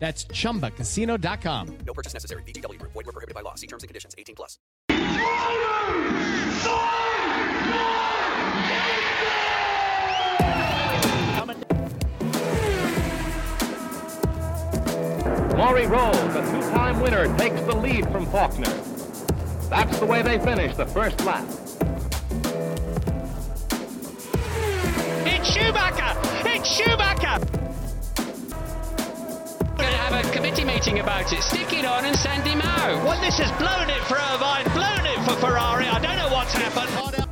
That's chumbacasino.com. No purchase necessary. VGW Group. Void were prohibited by law. See terms and conditions. 18 plus. Maury Rolls, a two-time winner, takes the lead from Faulkner. That's the way they finish the first lap. It's Schumacher! It's Schumacher! We're going to have a committee meeting about it. Stick it on and send him out. Well, this has blown it for Irvine, blown it for Ferrari. I don't know what's happened.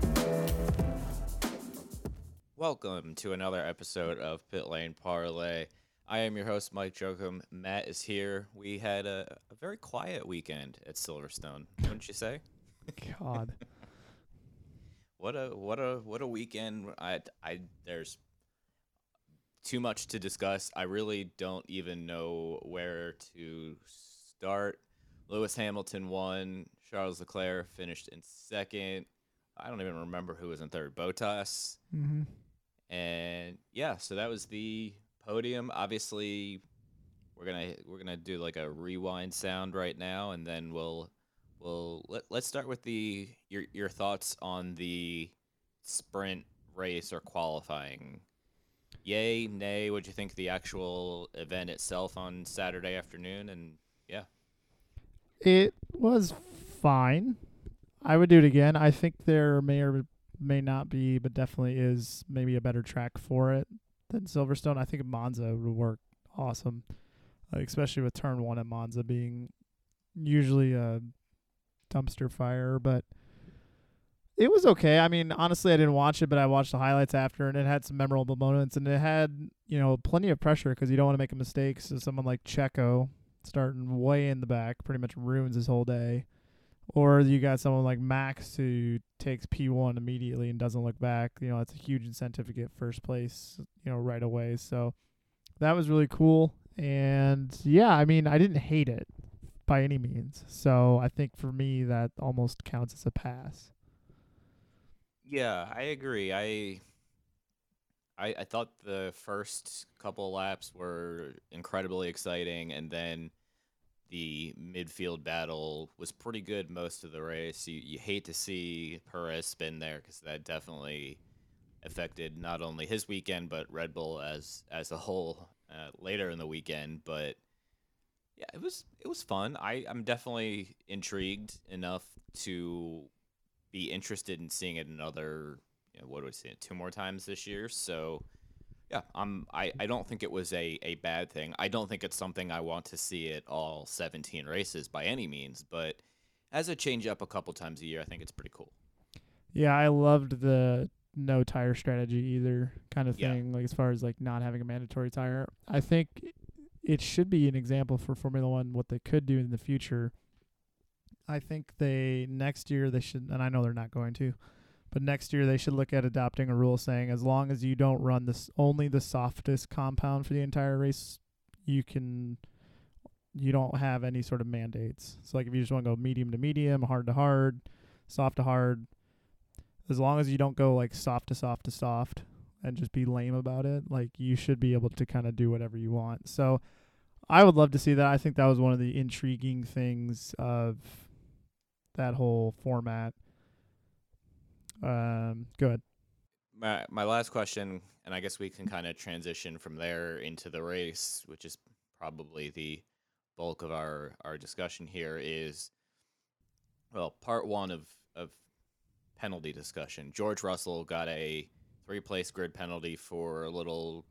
Welcome to another episode of Pit Lane Parlay. I am your host, Mike Jokum. Matt is here. We had a, a very quiet weekend at Silverstone, wouldn't you say? God. What a what a what a weekend! I I there's too much to discuss. I really don't even know where to start. Lewis Hamilton won. Charles Leclerc finished in second. I don't even remember who was in third. Bottas. hmm And yeah, so that was the podium. Obviously, we're gonna we're gonna do like a rewind sound right now, and then we'll we'll let, let's start with the your your thoughts on the sprint race or qualifying. Yay, nay? What'd you think of the actual event itself on Saturday afternoon? And yeah, It was fine. I would do it again. I think there may or may not be, but definitely is maybe a better track for it than Silverstone. I think Monza would work awesome, especially with turn one at Monza being usually a dumpster fire. But it was okay. I mean, honestly, I didn't watch it, but I watched the highlights after, and it had some memorable moments, and it had you know plenty of pressure because you don't want to make a mistake. So someone like Checo starting way in the back pretty much ruins his whole day. Or you got someone like Max who takes P1 immediately and doesn't look back. You know, that's a huge incentive to get first place, you know, right away. So that was really cool. And yeah, I mean, I didn't hate it by any means. So I think for me, that almost counts as a pass. Yeah, I agree. I I, I thought the first couple laps were incredibly exciting, and then the midfield battle was pretty good most of the race. You, you hate to see Perez spin there because that definitely affected not only his weekend but Red Bull as as a whole uh, later in the weekend. But yeah, it was it was fun. I I'm definitely intrigued enough to be interested in seeing it another you know, what would I say two more times this year. So yeah, I'm I, I don't think it was a, a bad thing. I don't think it's something I want to see at all 17 races by any means, but as a change up a couple times a year, I think it's pretty cool. Yeah, I loved the no tire strategy either kind of Yeah. thing. Like as far as like not having a mandatory tire, I think it should be an example for Formula One what they could do in the future. I think they next year they should, and I know they're not going to, but next year they should look at adopting a rule saying as long as you don't run this only the softest compound for the entire race, you can you don't have any sort of mandates. So like if you just want to go medium to medium, hard to hard, soft to hard, as long as you don't go like soft to soft to soft and just be lame about it, like you should be able to kind of do whatever you want. So I would love to see that. I think that was one of the intriguing things of that whole format. Um, good. My my last question, and I guess we can kind of transition from there into the race, which is probably the bulk of our our discussion here. Is well, part one of of penalty discussion. George Russell got a three place grid penalty for a little.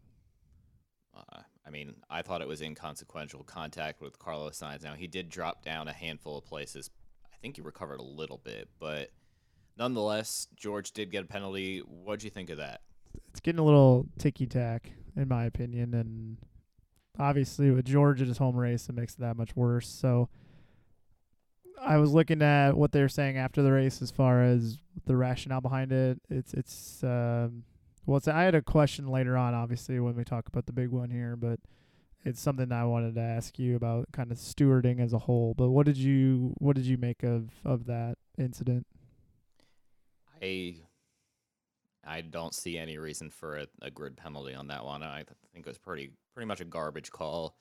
Uh, I mean, I thought it was inconsequential contact with Carlos Sainz. Now he did drop down a handful of places. I think he recovered a little bit, but nonetheless, George did get a penalty. What'd you think of that? It's getting a little ticky tack, in my opinion, and obviously with George at his home race, it makes it that much worse. So I was looking at what they were saying after the race as far as the rationale behind it. It's it's um, well, it's, I had a question later on, obviously, when we talk about the big one here, but it's something I wanted to ask you about, kind of stewarding as a whole. But what did you what did you make of of that incident? I I don't see any reason for a, a grid penalty on that one. I think it was pretty pretty much a garbage call.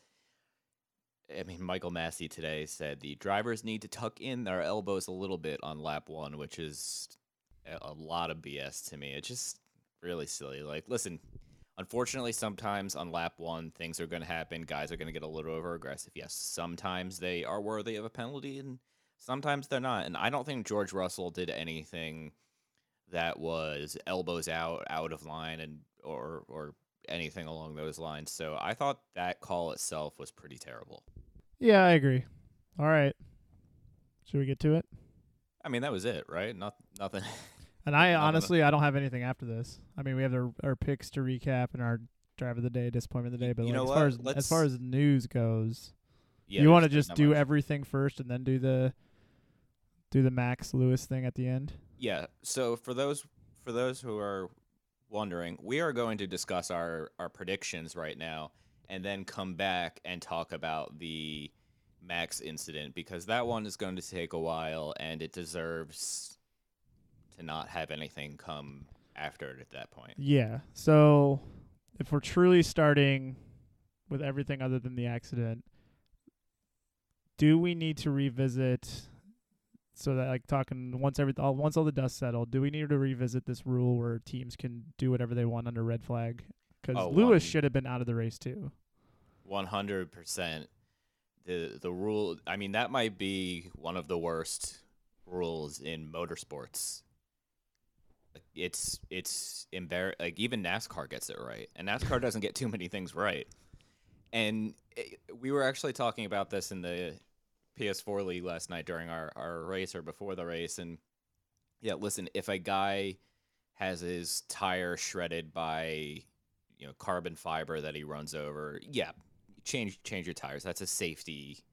I mean, Michael Masi today said the drivers need to tuck in their elbows a little bit on lap one, which is a, a lot of BS to me. It's just really silly. Like, listen, unfortunately, sometimes on lap one, things are going to happen. Guys are going to get a little over aggressive. Yes, sometimes they are worthy of a penalty, and sometimes they're not. And I don't think George Russell did anything that was elbows out, out of line, and or or anything along those lines. So I thought that call itself was pretty terrible. Yeah, I agree. All right, should we get to it? I mean, that was it, right? Not nothing. And I honestly, I don't have anything after this. I mean, we have our, our picks to recap and our drive of the day, disappointment of the day. But You like, as what? far as Let's- as far as news goes, Yeah, you want to just do much. everything first and then do the do the Max Lewis thing at the end. Yeah. So for those for those who are wondering, we are going to discuss our our predictions right now, and then come back and talk about the Max incident because that one is going to take a while, and it deserves to not have anything come after it at that point. Yeah. So if we're truly starting with everything other than the accident, do we need to revisit so that like talking once every all, once all the dust settled, do we need to revisit this rule where teams can do whatever they want under red flag? Because Oh, Lewis should have been out of the race too. One hundred percent. The the rule. I mean, that might be one of the worst rules in motorsports. It's it's embar Like even NASCAR gets it right, and NASCAR doesn't get too many things right. And it, we were actually talking about this in the PS4 league last night during our our race or before the race. And yeah, listen, if a guy has his tire shredded by you know carbon fiber that he runs over, yeah, change change your tires. That's a safety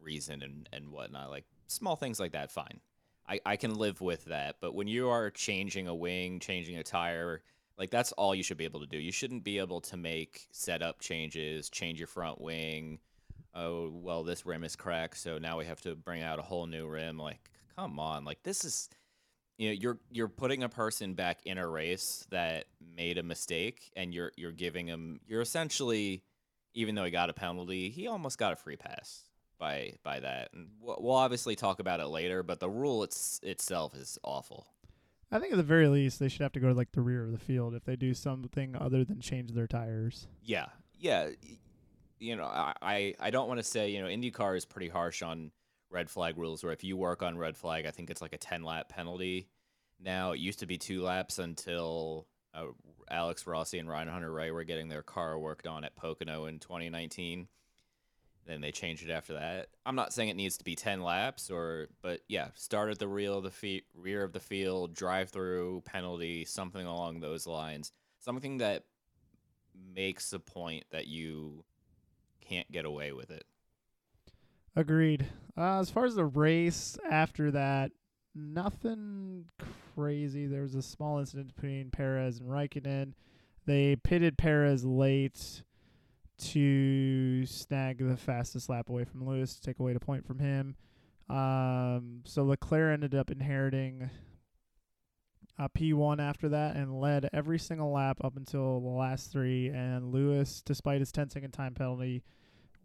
reason and and whatnot. Like small things like that, fine. I I can live with that. But when you are changing a wing, changing a tire, like that's all you should be able to do. You shouldn't be able to make setup changes, change your front wing. Oh well, this rim is cracked, so now we have to bring out a whole new rim. Like, come on, like this is you know you're you're putting a person back in a race that made a mistake and you're you're giving him you're essentially even though he got a penalty he almost got a free pass by by that. And we'll, obviously talk about it later but the rule it's, itself is awful. I think at the very least they should have to go to like the rear of the field if they do something other than change their tires. yeah. Yeah. You know i i, don't want to say you know indycar is pretty harsh on red flag rules where if you work on red flag i think it's like a 10 lap penalty. Now it used to be two laps until uh, alex rossi and ryan hunter-reay were getting their car worked on at pocono in 2019 then they changed it after that i'm not saying it needs to be 10 laps or but yeah start at the rear of the fe- rear of the field drive through penalty something along those lines something that makes a point that you can't get away with it Agreed. Uh, as far as the race after that, nothing crazy. There was a small incident between Perez and Raikkonen. They pitted Perez late to snag the fastest lap away from Lewis, to take away the point from him. Um, so Leclerc ended up inheriting a P1 after that and led every single lap up until the last three. And Lewis, despite his 10 second time penalty,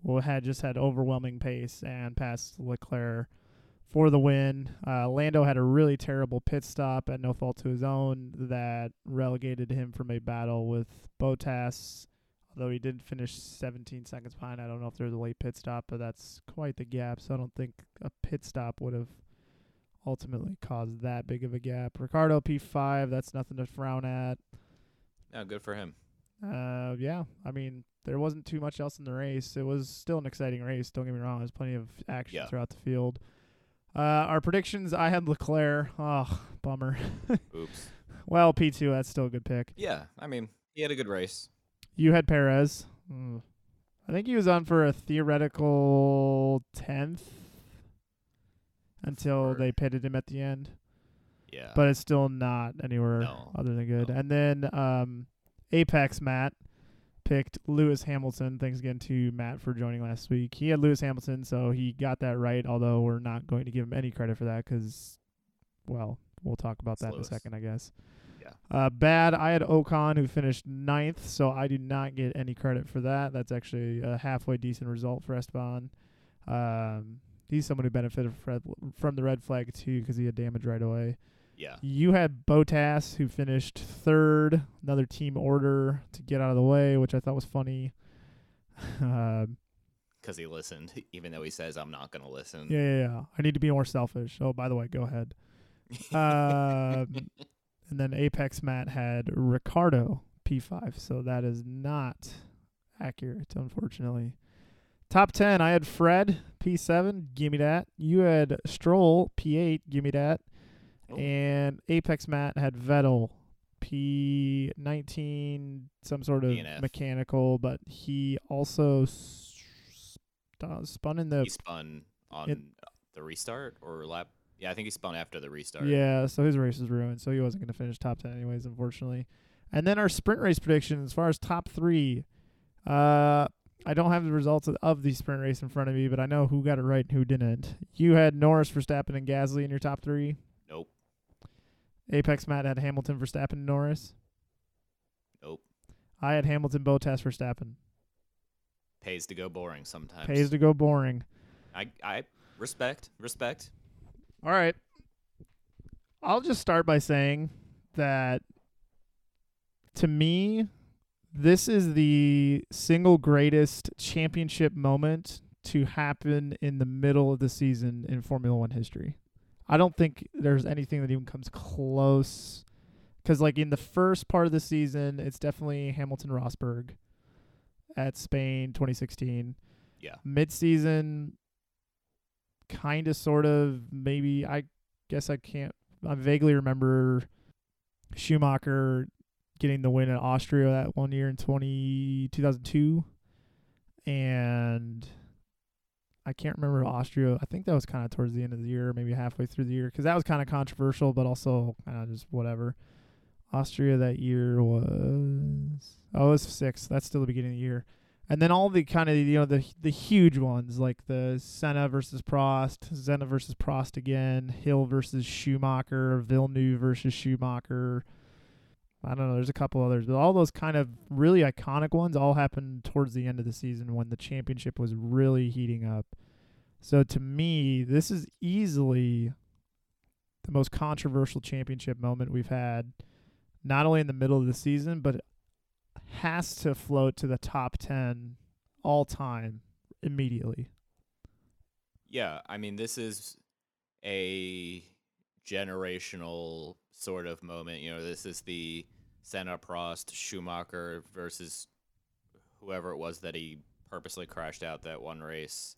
well, had just had overwhelming pace and passed Leclerc for the win. Uh, Lando had a really terrible pit stop at no fault to his own that relegated him from a battle with Bottas. Although he did finish 17 seconds behind, I don't know if there was a late pit stop, but that's quite the gap. So I don't think a pit stop would have ultimately caused that big of a gap. Ricciardo P5, that's nothing to frown at. no good for him Uh, yeah, I mean, there wasn't too much else in the race. It was still an exciting race. Don't get me wrong. There's plenty of action Yeah. throughout the field. Uh, our predictions, I had Leclerc. Oh, bummer. oops well, P2, that's still a good pick. yeah i mean he had a good race You had Perez. Mm. I think he was on for a theoretical 10th. until they pitted him at the end. Yeah. But it's still not anywhere No. other than good. No. And then um, Apex Matt picked Lewis Hamilton. Thanks again to Matt for joining last week. He had Lewis Hamilton, so he got that right. Although we're not going to give him any credit for that because, well, we'll talk about It's that in a second, I guess. Uh, bad. I had Ocon who finished ninth, so I do not get any credit for that. That's actually a halfway decent result for Esteban. Um, he's someone who benefited from the red flag too because he had damage right away. yeah. You had Bottas who finished third, another team order to get out of the way, which I thought was funny. Um, Because he listened, even though he says I'm not gonna listen. yeah, yeah, yeah. I need to be more selfish. Oh, by the way, go ahead. Um, and then Apex Matt had Ricciardo P5, so that is not accurate, unfortunately. Top 10, I had Fred P7, give me that. You had Stroll P8, give me that. Oh. And Apex Matt had Vettel P19, some sort of DNF. mechanical, but he also s- spun in the he spun on It- the restart or lap. Yeah, I think he spun after the restart. Yeah, so his race was ruined, so he wasn't going to finish top 10 anyways, unfortunately. And then our sprint race prediction as far as top three. Uh, I don't have the results of, of the sprint race in front of me, but I know who got it right and who didn't. You had Norris, Verstappen, and Gasly in your top three. Nope. Apex Matt had Hamilton, Verstappen, and Norris. Nope. I had Hamilton, Bottas, Verstappen. Pays to go boring sometimes. Pays to go boring. I I respect respect. All right. I'll just start by saying that to me, this is the single greatest championship moment to happen in the middle of the season in Formula One history. I don't think there's anything that even comes close. Because, like, in the first part of the season, it's definitely Hamilton Rosberg at Spain 2016 Yeah. mid-season kind of sort of maybe i guess i can't i vaguely remember schumacher getting the win in austria that one year in 20 2002 and i can't remember austria i think that was kind of towards the end of the year maybe halfway through the year because that was kind of controversial but also kind of just whatever. Austria that year was oh it was six that's still the beginning of the year and then all the kind of you know the the huge ones like the Senna versus Prost, Senna versus Prost again, Hill versus Schumacher, Villeneuve versus Schumacher. I don't know. There's a couple others, but all those kind of really iconic ones all happened towards the end of the season when the championship was really heating up. So to me, this is easily the most controversial championship moment we've had, not only in the middle of the season, but has to float to the top 10 all time immediately. Yeah, I mean this is a generational sort of moment. You know, this is the Senna Prost Schumacher versus whoever it was that he purposely crashed out that one race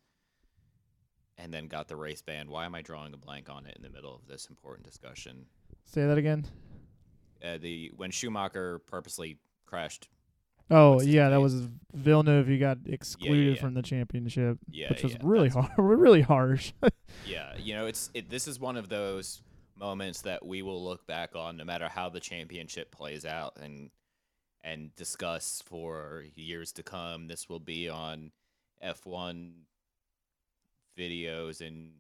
and then got the race ban. Why am I drawing a blank on it in the middle of this important discussion? Say that again. Uh, the when Schumacher purposely crashed. Oh, yeah, that was Villeneuve. He got excluded yeah. from the championship, Yeah, which was yeah, really hard, really harsh. Yeah, you know, it's it, this is one of those moments that we will look back on no matter how the championship plays out and and discuss for years to come. This will be on F1 videos and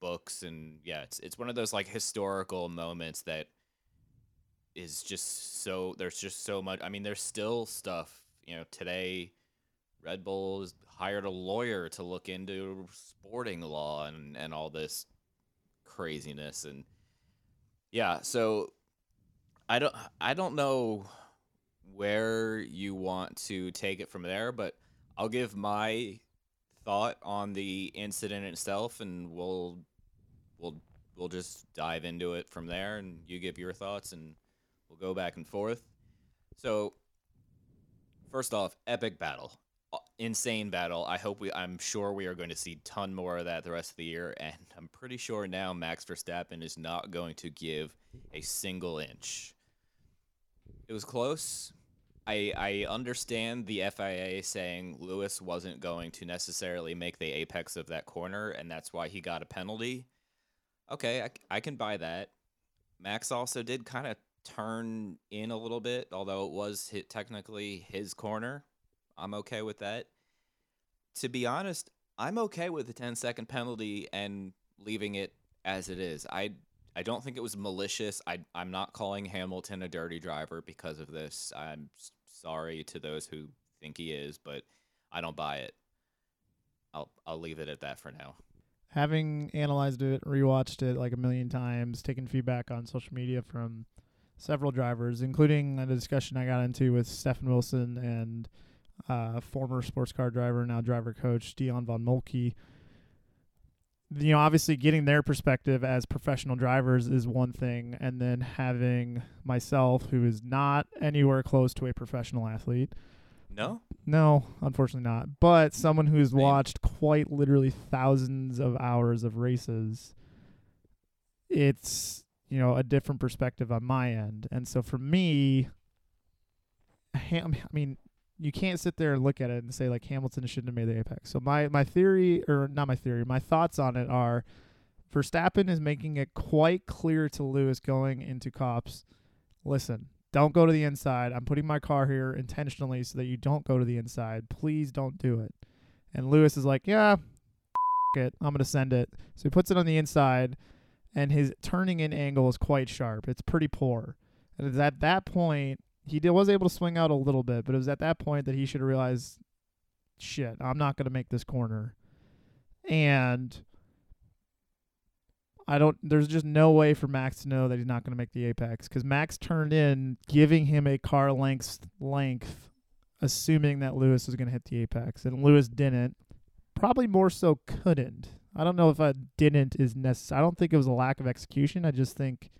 books and yeah, it's it's one of those like historical moments that is just so there's just so much I mean there's still stuff, you know, today Red Bull has hired a lawyer to look into sporting law and, and all this craziness and yeah, so I don't I don't know where you want to take it from there, but I'll give my thought on the incident itself and we'll we'll we'll just dive into it from there and you give your thoughts and we'll go back and forth. So first off, epic battle. Uh, Insane battle. I hope we I'm sure we are going to see ton more of that the rest of the year and I'm pretty sure now Max Verstappen is not going to give a single inch. It was close. I I understand the FIA saying Lewis wasn't going to necessarily make the apex of that corner and that's why he got a penalty. Okay, I, I can buy that. Max also did kind of turn in a little bit, although it was hit technically his corner. I'm okay with that. To be honest, I'm okay with the 10 second penalty and leaving it as it is. I I don't think it was malicious. I I'm not calling Hamilton a dirty driver because of this. I'm sorry to those who think he is, but I don't buy it. I'll I'll leave it at that for now. having analyzed it, rewatched it like a million times, taken feedback on social media from several drivers, including a discussion I got into with Stefan Wilson and uh, former sports car driver, now driver coach Dion von Moltke. You know, obviously, getting their perspective as professional drivers is one thing, and then having myself, who is not anywhere close to a professional athlete, No? no, unfortunately not. But someone who's watched quite literally thousands of hours of races, it's you know a different perspective on my end. And so for me, Ham, I mean, you can't sit there and look at it and say like Hamilton shouldn't have made the apex. So my my theory, or not my theory, my thoughts on it are. Verstappen is making it quite clear to Lewis going into Copse. Listen, don't go to the inside. I'm putting my car here intentionally so that you don't go to the inside. Please don't do it. And Lewis is like, yeah, it. I'm going to send it. So he puts it on the inside, and his turning in angle is quite sharp. It's pretty poor. And it's at that point, he did, was able to swing out a little bit, but it was at that point that he should have realized, shit, I'm not going to make this corner. And I don't. There's just no way for Max to know that he's not going to make the apex because Max turned in, giving him a car length length, assuming that Lewis was going to hit the apex, and Lewis didn't. Probably more so couldn't. I don't know if I didn't is necessary. I don't think it was a lack of execution. I just think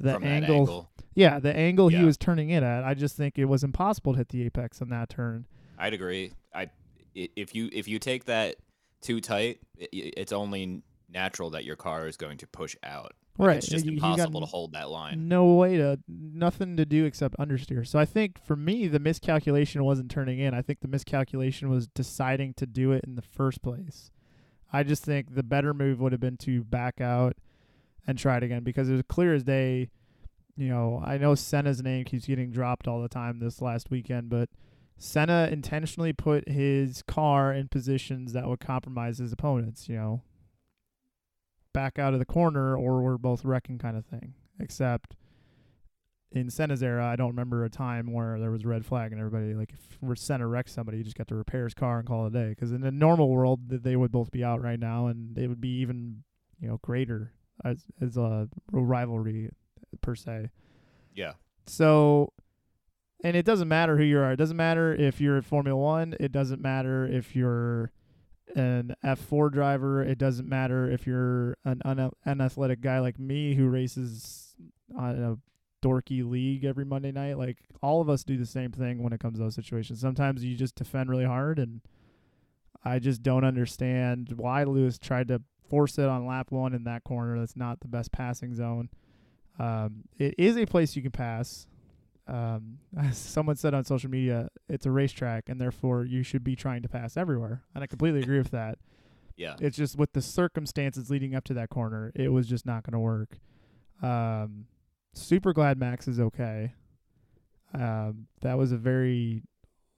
the angle, angle. yeah, the angle he was turning in at. I just think it was impossible to hit the apex on that turn. I'd agree. I if you if you take that too tight, i- i- it's only natural that your car is going to push out. Like, Right, It's just you- you got impossible to hold that line. No way to nothing to do except understeer. So I think for me the miscalculation wasn't turning in. I think the miscalculation was deciding to do it in the first place. I just think the better move would have been to back out and try it again because it was clear as day. You know, I know Senna's name keeps getting dropped all the time this last weekend, but Senna intentionally put his car in positions that would compromise his opponents. You know, back out of the corner or we're both wrecking kind of thing. Except in Senna's era, I don't remember a time where there was a red flag and everybody like if we're Senna wrecked somebody, you just got to repair his car and call it a day. Because in a normal world, th- they would both be out right now, and they would be even you know greater as as a rivalry per se. Yeah. So, and it doesn't matter who you are. It doesn't matter if you're at Formula One. It doesn't matter if you're an F4 driver. It doesn't matter if you're an un- unathletic guy like me who races on a dorky league every Monday night. Like all of us do the same thing when it comes to those situations. Sometimes you just defend really hard, and I just don't understand why Lewis tried to force it on lap one in that corner. That's not the best passing zone. Um, it is a place you can pass. Um, as someone said on social media, it's a racetrack, and therefore you should be trying to pass everywhere. And I completely agree with that. Yeah. It's just with the circumstances leading up to that corner, it was just not going to work. Um, super glad Max is okay. Um, that was a very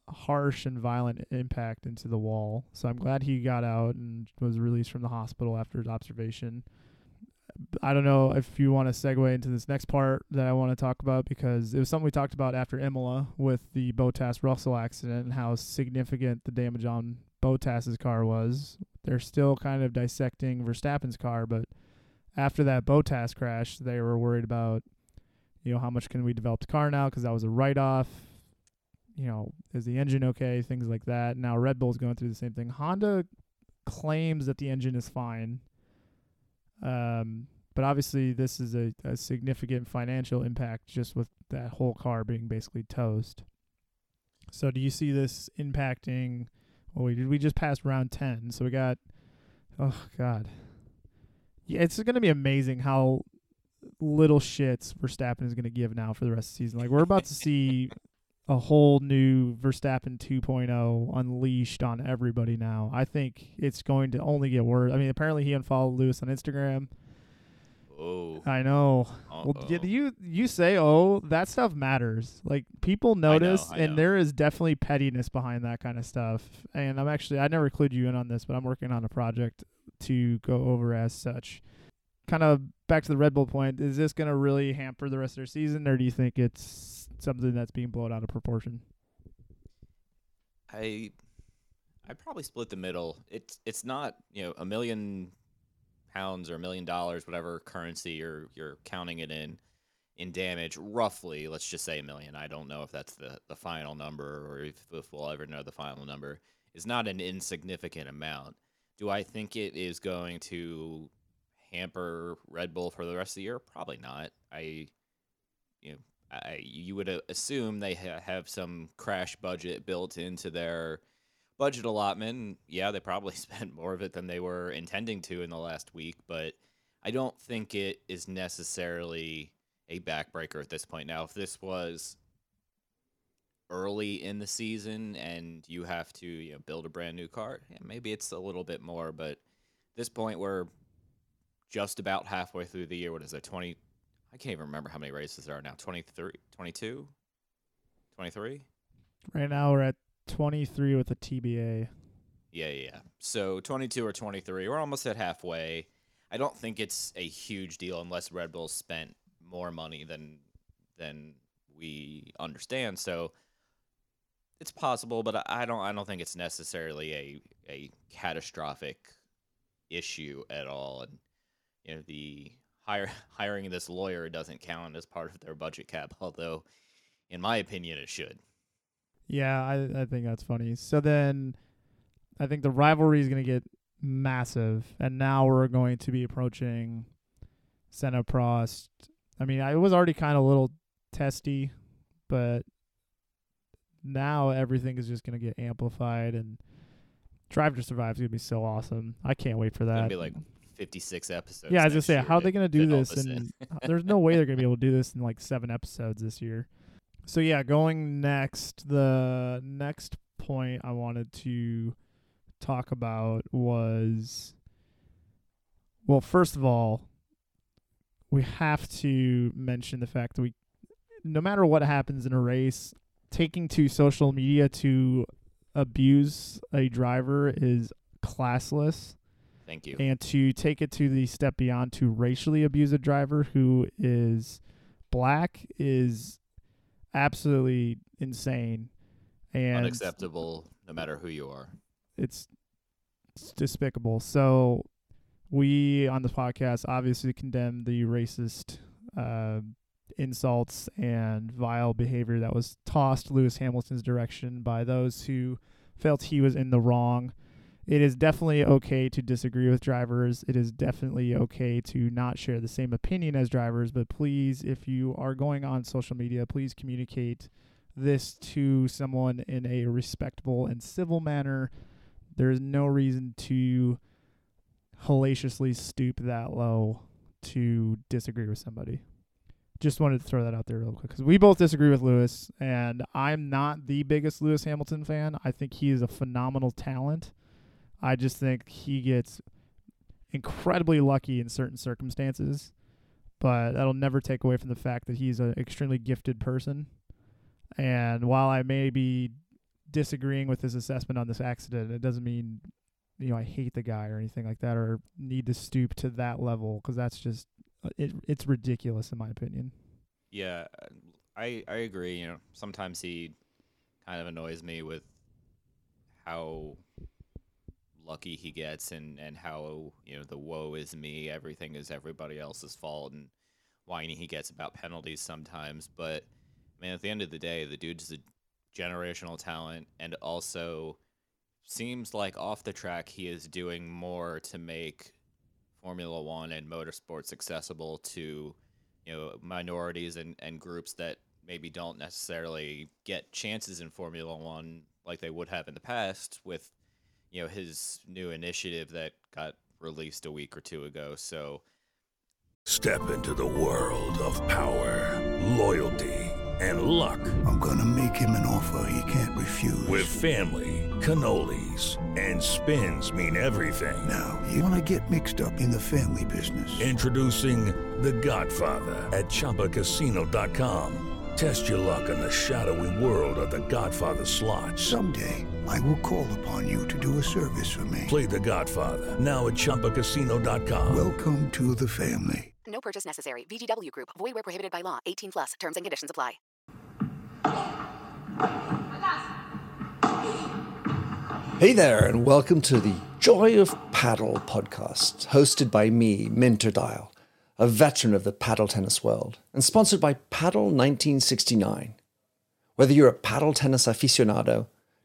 harsh and violent impact into the wall. So I'm glad he got out and was released from the hospital after his observation. I don't know if you want to segue into this next part that I want to talk about because it was something we talked about after Imola with the Bottas Russell accident and how significant the damage on Bottas's car was. They're still kind of dissecting Verstappen's car, but after that Bottas crash, they were worried about, you know, how much can we develop the car now because that was a write off. You know, is the engine okay? Things like that. Now Red Bull's going through the same thing. Honda claims that the engine is fine. Um, but obviously, this is a, a significant financial impact just with that whole car being basically toast. So, do you see this impacting? Well, we did we just passed round ten, so we got. Oh God, yeah, it's going to be amazing how little shits Verstappen is going to give now for the rest of the season. Like we're about to see a whole new Verstappen 2.0 unleashed on everybody now. I think it's going to only get worse. I mean, apparently he unfollowed Lewis on Instagram. Oh, I know. Well, Uh-oh. did you you say oh that stuff matters. Like people know, notice, I and know. there is definitely pettiness behind that kind of stuff. And I'm actually I never clued you in on this, but I'm working on a project to go over as such. Kind of back to the Red Bull point. Is this going to really hamper the rest of their season, or do you think it's something that's being blown out of proportion? I I probably split the middle. It's it's not you know a million pounds or a million dollars, whatever currency you're you're counting it in in damage. Roughly, let's just say a million. I don't know if that's the the final number or if, if we'll ever know the final number. It's not an insignificant amount. Do I think it is going to hamper Red Bull for the rest of the year? Probably not. I you know I, you would uh, assume they ha- have some crash budget built into their budget allotment. Yeah, they probably spent more of it than they were intending to in the last week, but I don't think it is necessarily a backbreaker at this point. Now, if this was early in the season and you have to you know, build a brand new car, yeah, maybe it's a little bit more, but this point we're just about halfway through the year. What is it? 20 I can't even remember how many races there are now. 23, 22, 23? Right now we're at 23 with a TBA. Yeah, yeah. So 22 or 23. We're almost at halfway. I don't think it's a huge deal unless Red Bull spent more money than than we understand. So it's possible, but I- I don't I don't think it's necessarily a a catastrophic issue at all. And you know, the hire, hiring this lawyer doesn't count as part of their budget cap, although in my opinion it should. Yeah, I I think that's funny. So then I think the rivalry is going to get massive and now we're going to be approaching Prost. I mean, I- it was already kind of a little testy, but now everything is just going to get amplified and Drive to Survive is going to be so awesome. I can't wait for It's that. gonna be like 56 episodes. yeah, I was gonna say, how are they gonna do this? And uh, there's no way they're gonna be able to do this in like seven episodes this year. So yeah, going next, the next point I wanted to talk about was, well, first of all, we have to mention the fact that we, no matter what happens in a race, taking to social media to abuse a driver is classless Thank you. and to take it to the step beyond to racially abuse a driver who is black is absolutely insane and Unacceptable, no matter who you are. it's, it's despicable so we on the podcast obviously condemn the racist uh, insults and vile behavior that was tossed lewis hamilton's direction by those who felt he was in the wrong it is definitely okay to disagree with drivers. It is definitely okay to not share the same opinion as drivers, but please, if you are going on social media, please communicate this to someone in a respectable and civil manner. There is no reason to hellaciously stoop that low to disagree with somebody. Just wanted to throw that out there real quick because we both disagree with Lewis, and I'm not the biggest Lewis Hamilton fan. I think he is a phenomenal talent. I just think he gets incredibly lucky in certain circumstances, but that'll never take away from the fact that he's an extremely gifted person. And while I may be disagreeing with his assessment on this accident, it doesn't mean you know I hate the guy or anything like that or need to stoop to that level because that's just uh, it. It's ridiculous in my opinion. Yeah, I I agree. You know, sometimes he kind of annoys me with how lucky he gets and and how you know the woe is me, everything is everybody else's fault, and whiny he gets about penalties sometimes. But man, at the end of the day, the dude's a generational talent, and also seems like off the track he is doing more to make Formula One and motorsports accessible to you know minorities and, and groups that maybe don't necessarily get chances in Formula One like they would have in the past with you know his new initiative that got released a week or two ago. So Step into the world of power, loyalty, and luck. I'm gonna make him an offer he can't refuse. With family, cannolis, and spins mean everything. Now, you wanna get mixed up in the family business. Introducing The Godfather at ChumbaCasino.com. Test your luck in the shadowy world of The Godfather slot. Someday, I will call upon you to do a service for me. Play The Godfather now at ChumbaCasino.com. Welcome to the family. No purchase necessary. VGW Group. Void where prohibited by law. 18 plus. Terms and conditions apply. Hey there, and welcome to the Joy of Paddle podcast, hosted by me, Minter Dial, a veteran of the paddle tennis world, and sponsored by Paddle 1969. Whether you're a paddle tennis aficionado,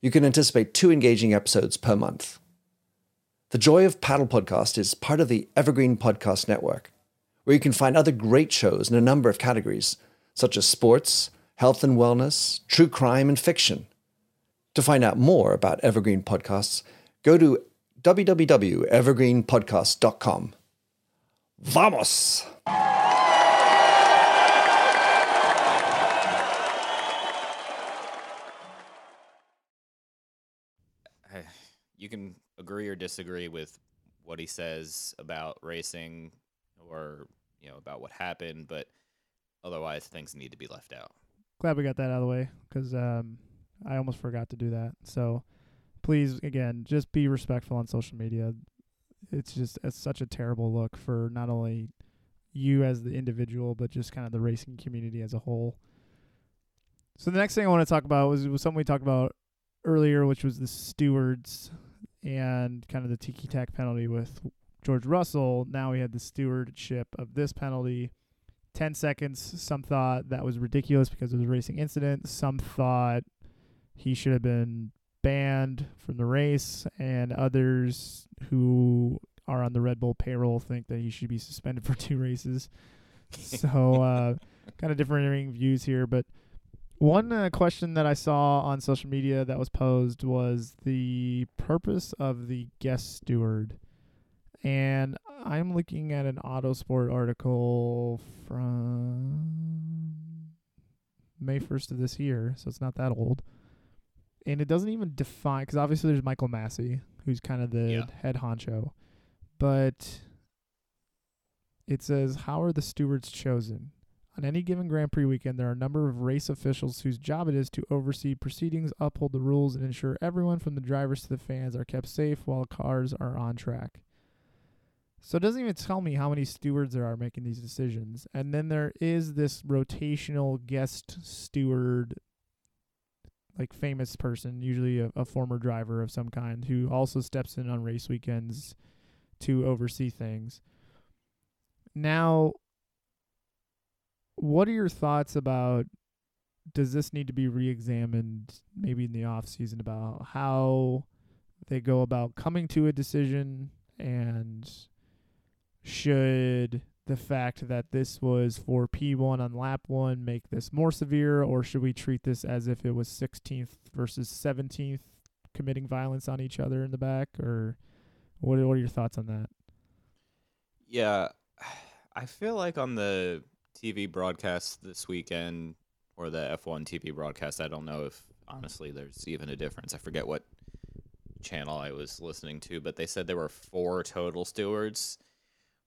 you can anticipate two engaging episodes per month. The Joy of Paddle podcast is part of the Evergreen Podcast Network, where you can find other great shows in a number of categories, such as sports, health and wellness, true crime, and fiction. To find out more about Evergreen Podcasts, go to www.evergreenpodcast.com. Vamos! You can agree or disagree with what he says about racing or you know about what happened, but otherwise things need to be left out. Glad we got that out of the way because um, I almost forgot to do that. So please, again, just be respectful on social media. It's just it's such a terrible look for not only you as the individual, but just kind of the racing community as a whole. So the next thing I want to talk about was, was something we talked about earlier, which was the stewards and kind of the tiki tack penalty with George Russell. Now we had the stewardship of this penalty. 10 seconds. Some thought that was ridiculous because it was a racing incident. Some thought he should have been banned from the race. And others who are on the Red Bull payroll think that he should be suspended for two races. so, uh, kind of differing views here. But one uh, question that I saw on social media that was posed was the purpose of the guest steward. And I'm looking at an Autosport article from May 1st of this year, so it's not that old. And it doesn't even define, because obviously there's Michael Masi, who's kind of the Yeah. head honcho. But it says, How are the stewards chosen? On any given Grand Prix weekend, there are a number of race officials whose job it is to oversee proceedings, uphold the rules, and ensure everyone from the drivers to the fans are kept safe while cars are on track. So it doesn't even tell me how many stewards there are making these decisions. And then there is this rotational guest steward, like famous person, usually a, a former driver of some kind, who also steps in on race weekends to oversee things. Now, what are your thoughts about does this need to be re-examined maybe in the off season about how they go about coming to a decision and should the fact that this was for P1 on lap 1 make this more severe or should we treat this as if it was 16th versus 17th committing violence on each other in the back or what what are your thoughts on that? Yeah, I feel like on the TV broadcast this weekend or the F1 TV broadcast, I don't know if honestly there's even a difference. I forget what channel I was listening to, but they said there were four total stewards,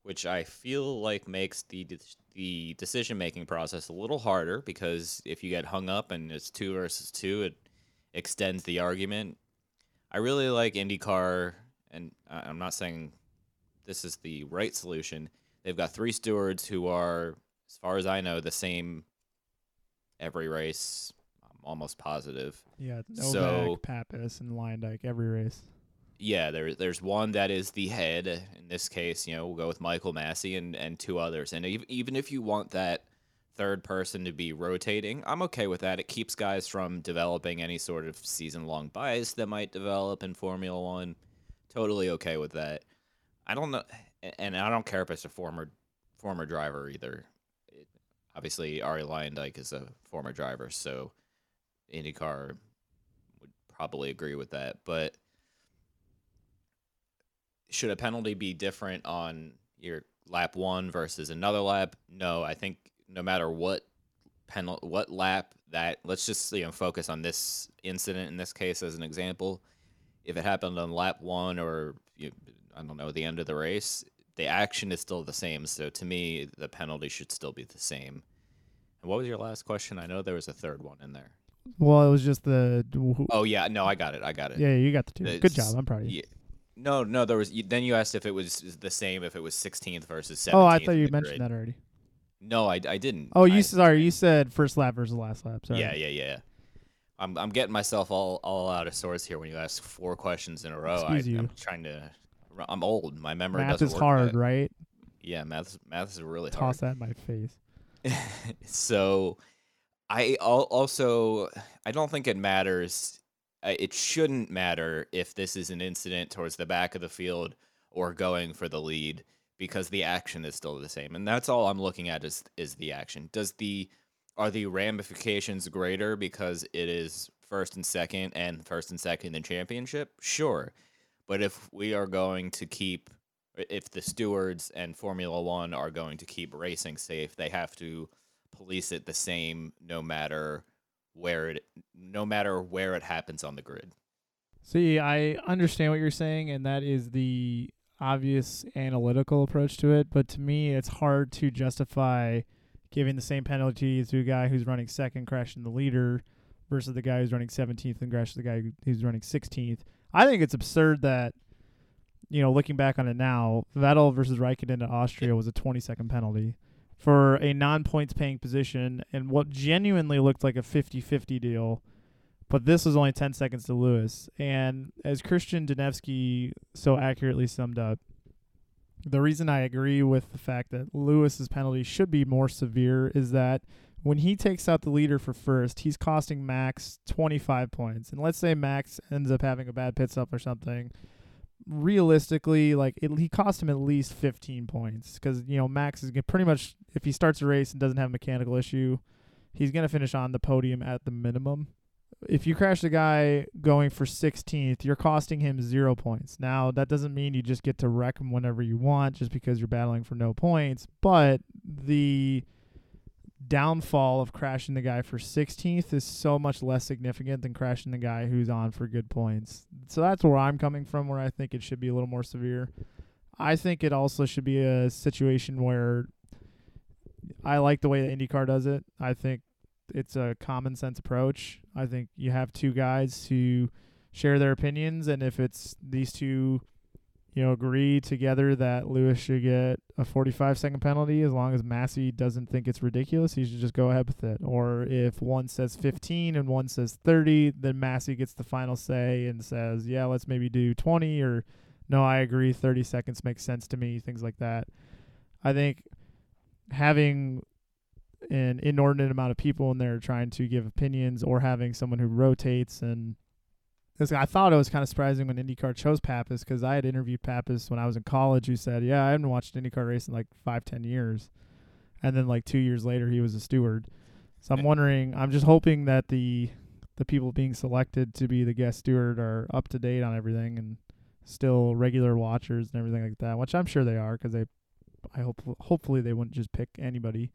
which I feel like makes the the decision making process a little harder because if you get hung up and it's two versus two, it extends the argument. I really like IndyCar, and I'm not saying this is the right solution. They've got three stewards who are, as far as I know, the same every race. I'm almost positive. Yeah, Novak, So- Papis, and Luyendyk every race. Yeah, there, there's one that is the head. In this case, you know, we'll go with Michael Masi and, and two others. And ev- even if you want that third person to be rotating, I'm okay with that. It keeps guys from developing any sort of season long bias that might develop in Formula One. Totally okay with that. I don't know, and I don't care if it's a former former driver either. Obviously, Arie Luyendyk is a former driver, so IndyCar would probably agree with that. But should a penalty be different on your lap one versus another lap? No, I think no matter what penal what lap that let's just you know focus on this incident in this case as an example. If it happened on lap one or you, I don't know the end of the race, the action is still the same. So to me, the penalty should still be the same. And what was your last question? I know there was a third one in there. Well, it was just the. Oh yeah, no, I got it. I got it. Yeah, you got the two. Good job. I'm proud of you. yeah. No, no, there was. Then you asked if it was the same if it was 16th versus 17th. Oh, I thought you mentioned that already. No, I, I didn't. Oh, you I- sorry, you said first lap versus last lap. Sorry. Yeah, yeah, yeah. I'm I'm getting myself all all out of sorts here when you ask four questions in a row. I, you. I'm trying to. I'm old. My memory Math doesn't is work hard, that- right? Yeah, math math is really Toss that in my face. so, I also I don't think it matters. uh, It shouldn't matter if this is an incident towards the back of the field or going for the lead because the action is still the same, and that's all I'm looking at is is the action. Does the are the ramifications greater because it is first and second and first and second in championship? Sure. But if we are going to keep if the stewards and Formula 1 are going to keep racing safe, they have to police it the same no matter where it no matter where it happens on the grid. See, I understand what you're saying, and that is the obvious analytical approach to it. But to me, it's hard to justify giving the same penalty to a guy who's running second, crashing the leader, versus the guy who's running 17th and crashes the guy who's running 16th. I think it's absurd that, you know, looking back on it now, Vettel versus Raikkonen in Austria was a 20 second penalty for a non points paying position and what genuinely looked like a 50 50 deal but this was only 10 seconds to Lewis. And as Christian Danevsky so accurately summed up, the reason I agree with the fact that Lewis's penalty should be more severe is that when he takes out the leader for first, he's costing Max 25 points. And let's say Max ends up having a bad pit stop or something. Realistically, like it, he cost him at least 15 points because you know Max is pretty much if he starts a race and doesn't have a mechanical issue, he's gonna finish on the podium at the minimum if you crash the guy going for 16th, you're costing him zero points. Now, that doesn't mean you just get to wreck him whenever you want just because you're battling for no points, but the downfall of crashing the guy for 16th is so much less significant than crashing the guy who's on for good points. So that's where I'm coming from, where I think it should be a little more severe. I think it also should be a situation where I like the way that IndyCar does it. I think it's a common sense approach. I think you have two guys who share their opinions, and if it's these two, you know, agree together that Lewis should get a 45 second penalty, as long as Masi doesn't think it's ridiculous, he should just go ahead with it. Or if one says 15 and one says 30, then Masi gets the final say and says, yeah, let's maybe do 20, or no, I agree, 30 seconds makes sense to me, things like that. I think having an inordinate amount of people in there trying to give opinions or having someone who rotates and this, I thought it was kind of surprising when IndyCar chose Papis because I had interviewed Papis when I was in college who said, yeah, I haven't watched IndyCar race in like five, ten years. And then like two years later, he was a steward. So I'm wondering, I'm just hoping that the the people being selected to be the guest steward are up to date on everything and still regular watchers and everything like that, which I'm sure they are because they, I hope, hopefully they wouldn't just pick anybody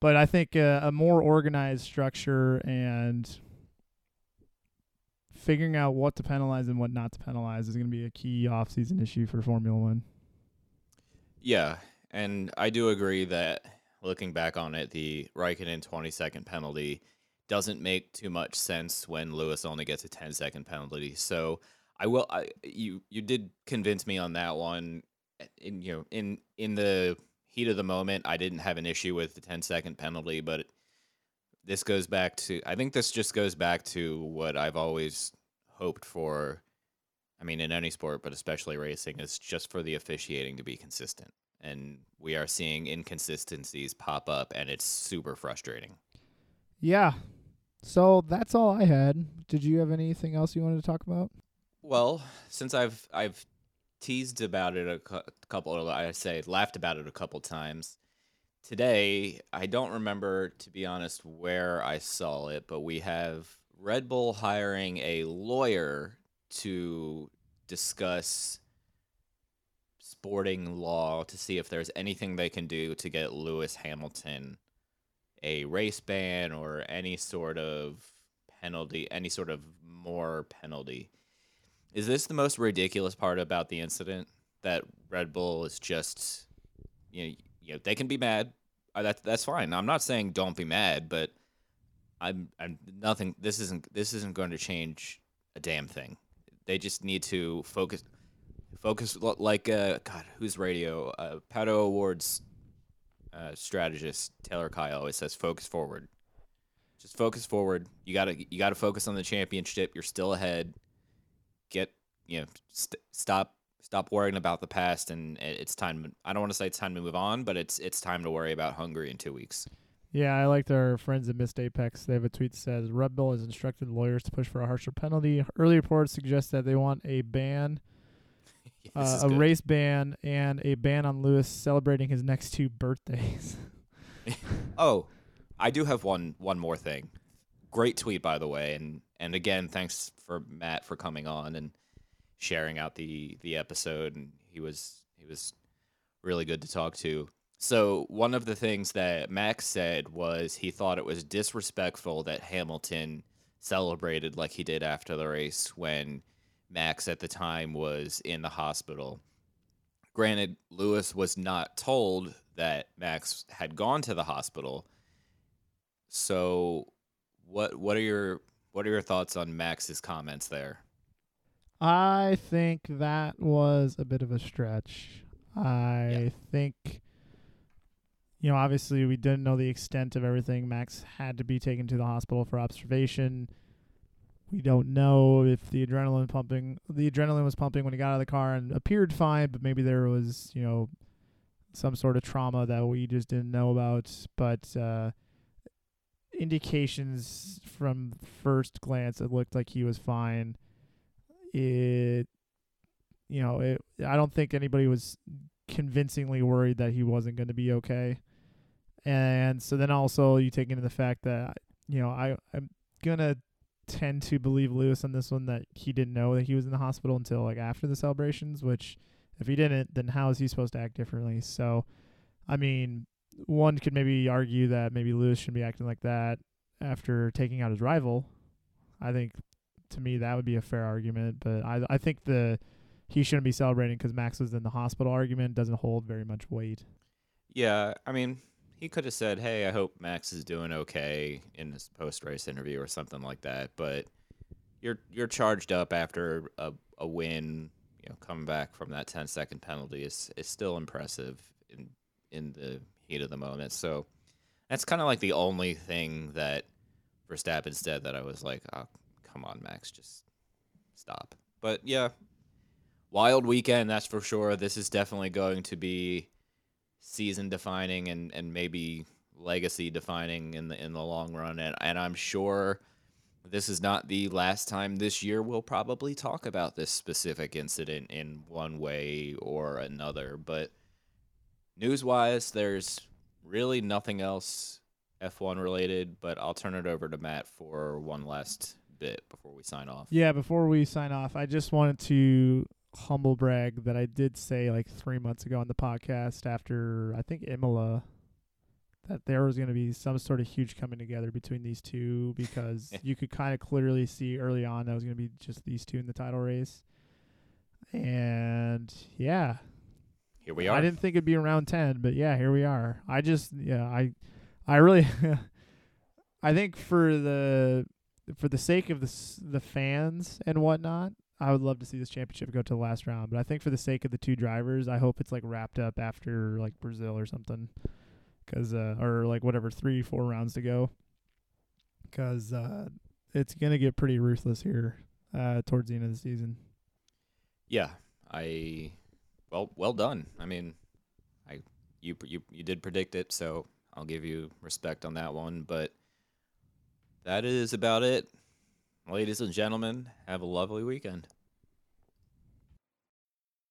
but I think uh, a more organized structure and figuring out what to penalize and what not to penalize is going to be a key off-season issue for Formula One. Yeah, and I do agree that looking back on it, the Raikkonen 20 second penalty doesn't make too much sense when Lewis only gets a 10 second penalty. So I will. I, you you did convince me on that one. In you know in in the heat of the moment, I didn't have an issue with the 10 second penalty, but this goes back to I think this just goes back to what I've always hoped for. I mean, in any sport, but especially racing, is just for the officiating to be consistent. and we are seeing inconsistencies pop up, and it's super frustrating. Yeah. So that's all I had. Did you have anything else you wanted to talk about? Well, since I've I've teased about it a cou- couple, I say laughed about it a couple times. Today, I don't remember to be honest where I saw it, but we have Red Bull hiring a lawyer to discuss sporting law to see if there's anything they can do to get Lewis Hamilton a race ban or any sort of penalty, any sort of more penalty. Is this the most ridiculous part about the incident that Red Bull is just you know, you know they can be mad. Uh, that that's fine. I'm not saying don't be mad, but I'm I'm nothing this isn't this isn't going to change a damn thing. They just need to focus focus like uh god, who's radio? Uh Pato O'Ward's uh, strategist Taylor Kai always says focus forward. Just focus forward. You got to you got to focus on the championship. You're still ahead. Get, you know, st- stop stop worrying about the past and it's time I don't want to say it's time to move on, but it's it's time to worry about Hungary in 2 weeks. Yeah, I liked our friends at Missed Apex. They have a tweet that says Red Bull has instructed lawyers to push for a harsher penalty. Early reports suggest that they want a ban, uh, a good. race ban, and a ban on Lewis celebrating his next two birthdays. Oh, I do have one one more thing. Great tweet by the way, and and again thanks for Matt for coming on and sharing out the the episode and he was he was really good to talk to. So, one of the things that Max said was he thought it was disrespectful that Hamilton celebrated like he did after the race when Max at the time was in the hospital. Granted, Lewis was not told that Max had gone to the hospital. So, what what are your what are your thoughts on Max's comments there? I think that was a bit of a stretch. I think, you know, obviously we didn't know the extent of everything. Max had to be taken to the hospital for observation. We don't know if the adrenaline pumping, the adrenaline was pumping when he got out of the car and appeared fine, but maybe there was, you know, some sort of trauma that we just didn't know about. But uh, indications from first glance, it looked like he was fine it you know it i don't think anybody was convincingly worried that he wasn't going to be okay and so then also you take into the fact that you know i i'm gonna tend to believe lewis on this one that he didn't know that he was in the hospital until like after the celebrations which if he didn't then how is he supposed to act differently? So i mean one could maybe argue that maybe lewis shouldn't be acting like that after taking out his rival. I think to me that would be a fair argument but i i think the he shouldn't be celebrating because max was in the hospital argument doesn't hold very much weight. Yeah, I mean, he could have said, "Hey, I hope Max is doing okay" in his post-race interview or something like that. But you're you're charged up after a, a win. You know, coming back from that 10-second penalty is is still impressive in in the heat of the moment. So that's kind of like the only thing that Verstappen said that I was like, "Oh, come on, Max, just stop." But yeah, wild weekend, that's for sure. This is definitely going to be season defining and, and maybe legacy defining in the in the long run. And and I'm sure this is not the last time this year we'll probably talk about this specific incident in one way or another. But news wise, there's really nothing else F1 related, but I'll turn it over to Matt for one last bit before we sign off. yeah before we sign off i just wanted to humble brag that i did say like three months ago on the podcast after i think imola that there was going to be some sort of huge coming together between these two because you could kind of clearly see early on that was going to be just these two in the title race and yeah Here we are. I didn't think it'd be around 10, but yeah, here we are. I just yeah, I I really I think for the for the sake of the s- the fans and whatnot, I would love to see this championship go to the last round, but I think for the sake of the two drivers, I hope it's like wrapped up after like Brazil or something. Cuz uh or like whatever 3 4 rounds to go. Cuz uh it's to get pretty ruthless here uh towards the end of the season. Yeah, I well well done. I mean, I you you you did predict it, so I'll give you respect on that one. But that is about it, ladies and gentlemen. Have a lovely weekend.